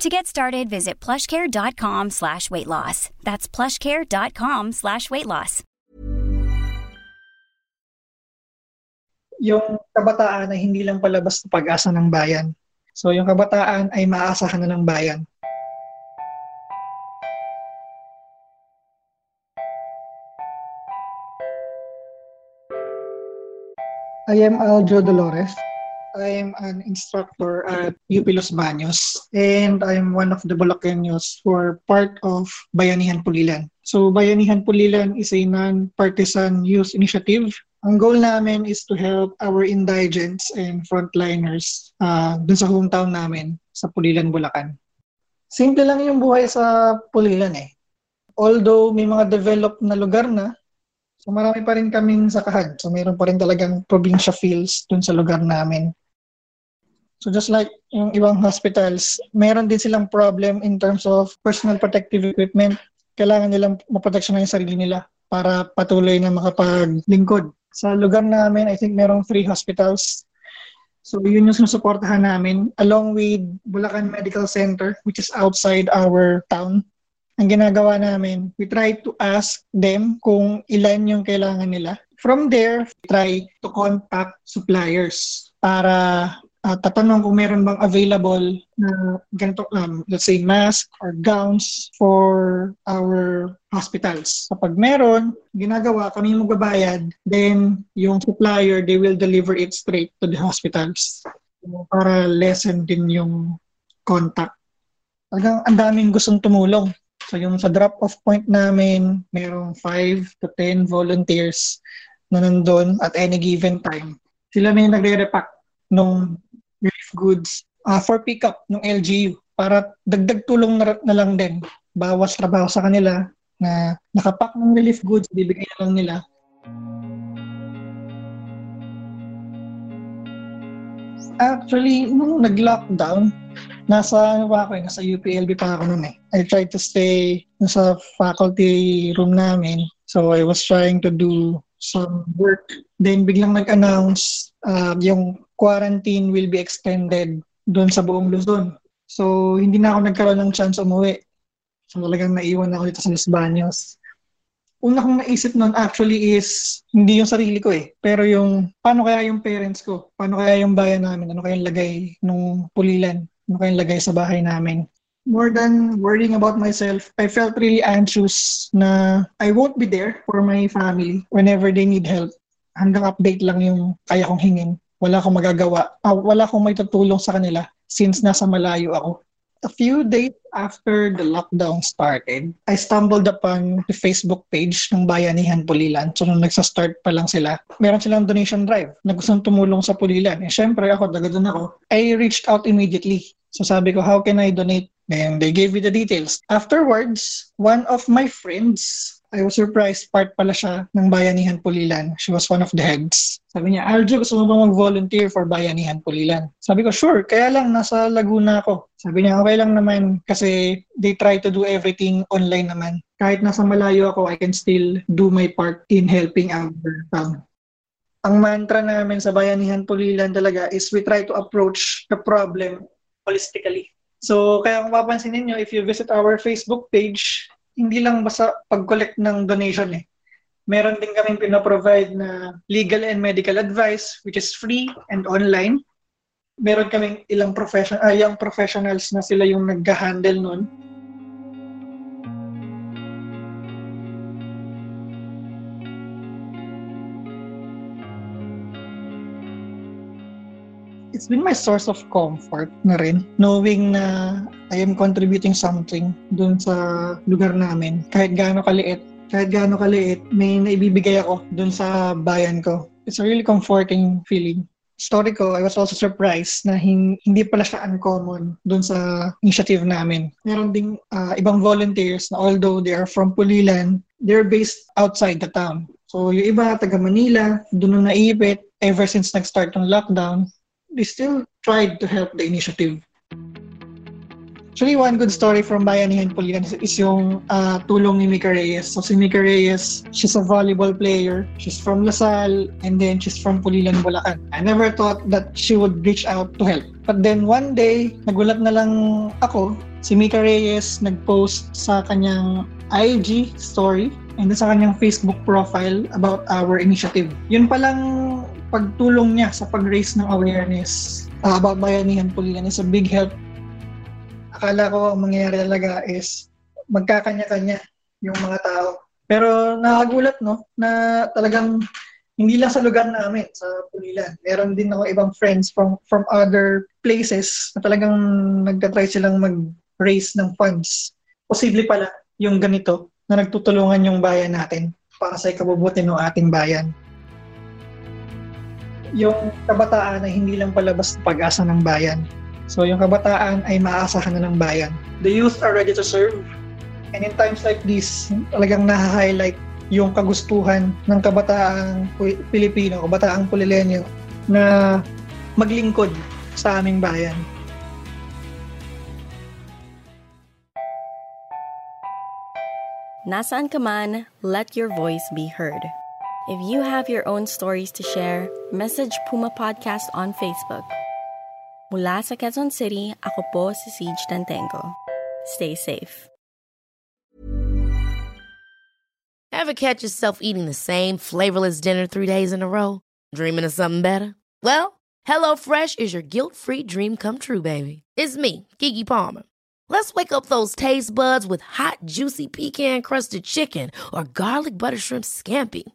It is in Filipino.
To get started, visit plushcare.com slash weight loss. That's plushcare.com slash weight loss. Yung kabataan ay hindi lang palabas na pag-asa ng bayan. So yung kabataan ay maaasahan na ng bayan. I am Aljo Dolores. I am an instructor at UP Los Baños and I'm one of the Bulacanos who are part of Bayanihan Pulilan. So Bayanihan Pulilan is a non-partisan youth initiative. Ang goal namin is to help our indigents and frontliners uh, dun sa hometown namin sa Pulilan, Bulacan. Simple lang yung buhay sa Pulilan eh. Although may mga developed na lugar na, So marami pa rin kaming sakahan. So mayroon pa rin talagang probinsya feels dun sa lugar namin. So just like yung ibang hospitals, meron din silang problem in terms of personal protective equipment. Kailangan nilang maproteksyon na yung sarili nila para patuloy na makapaglingkod. Sa lugar namin, I think merong three hospitals. So yun yung sinusuportahan namin along with Bulacan Medical Center which is outside our town. Ang ginagawa namin, we try to ask them kung ilan yung kailangan nila. From there, we try to contact suppliers para uh, tatanong kung meron bang available na ganito, um, let's say mask or gowns for our hospitals. Kapag meron, ginagawa, kami magbabayad, then yung supplier, they will deliver it straight to the hospitals para lessen din yung contact. Talagang ang daming gustong tumulong. So yung sa drop-off point namin, merong 5 to 10 volunteers na nandun at any given time. Sila na yung nagre-repack nung relief goods uh, for pickup ng LGU para dagdag tulong na, na lang din. Bawas trabaho sa kanila na nakapack ng relief goods, bibigay na lang nila. Actually, nung nag-lockdown, nasa ano pa ako eh, nasa UPLB pa ako noon eh. I tried to stay nasa faculty room namin. So I was trying to do some work. Then biglang nag-announce uh, yung quarantine will be extended doon sa buong Luzon. So, hindi na ako nagkaroon ng chance umuwi. So, talagang naiwan ako dito sa Los Baños. Una kong naisip noon actually is, hindi yung sarili ko eh, pero yung, paano kaya yung parents ko? Paano kaya yung bayan namin? Ano kaya yung lagay nung pulilan? Ano kaya yung lagay sa bahay namin? More than worrying about myself, I felt really anxious na I won't be there for my family whenever they need help. Hanggang update lang yung kaya kong hingin wala akong magagawa, uh, wala akong may tutulong sa kanila since nasa malayo ako. A few days after the lockdown started, I stumbled upon the Facebook page ng Bayanihan Pulilan. So nung nagsa-start pa lang sila, meron silang donation drive na gustong tumulong sa Pulilan. Eh, syempre ako, daga doon ako. I reached out immediately. So sabi ko, how can I donate? And they gave me the details. Afterwards, one of my friends I was surprised, part pala siya ng Bayanihan Pulilan. She was one of the heads. Sabi niya, Aljo, gusto mo ba mag-volunteer for Bayanihan Pulilan? Sabi ko, sure, kaya lang nasa Laguna ako. Sabi niya, okay lang naman kasi they try to do everything online naman. Kahit nasa malayo ako, I can still do my part in helping our town. Ang mantra namin sa Bayanihan Pulilan talaga is we try to approach the problem holistically. So, kaya kung papansin niyo, if you visit our Facebook page, hindi lang basta pag-collect ng donation eh. Meron din kami pinaprovide na legal and medical advice which is free and online. Meron kaming ilang professional, uh, young professionals na sila yung nag-handle nun it's been my source of comfort na rin knowing na I am contributing something dun sa lugar namin kahit gaano kaliit kahit gaano kaliit may naibibigay ako dun sa bayan ko it's a really comforting feeling story ko, I was also surprised na hindi pala siya uncommon dun sa initiative namin. Meron ding uh, ibang volunteers na although they are from Pulilan, they're based outside the town. So yung iba, taga Manila, doon na naipit, ever since nag-start yung lockdown, they still tried to help the initiative. Actually, one good story from Bayanihan Pulilan is yung uh, tulong ni Mika Reyes. So si Mika Reyes, she's a volleyball player. She's from Lasal and then she's from Pulilan, Bulacan. I never thought that she would reach out to help. But then one day, nagulat na lang ako, si Mika Reyes nag-post sa kanyang IG story and sa kanyang Facebook profile about our initiative. Yun palang pagtulong niya sa pag-raise ng awareness uh, about Bayanihan Pulilan is a big help akala ko ang mangyayari talaga is magkakanya-kanya yung mga tao. Pero nakagulat no na talagang hindi lang sa lugar namin sa Pulilan. Meron din ako ibang friends from from other places na talagang nagtatry silang mag-raise ng funds. Posible pala yung ganito na nagtutulungan yung bayan natin para sa ikabubuti ng ating bayan. Yung kabataan ay hindi lang palabas ng pag-asa ng bayan, So yung kabataan ay maaasahan na ng bayan. The youth are ready to serve. And in times like this, talagang na-highlight yung kagustuhan ng kabataang Pilipino, kabataang Pulilenyo na maglingkod sa aming bayan. Nasaan ka man, let your voice be heard. If you have your own stories to share, message Puma Podcast on Facebook Mula sa Quezon City, ako po si Siege Tantengo. Stay safe. Ever catch yourself eating the same flavorless dinner three days in a row? Dreaming of something better? Well, HelloFresh is your guilt-free dream come true, baby. It's me, Gigi Palmer. Let's wake up those taste buds with hot, juicy pecan-crusted chicken or garlic butter shrimp scampi.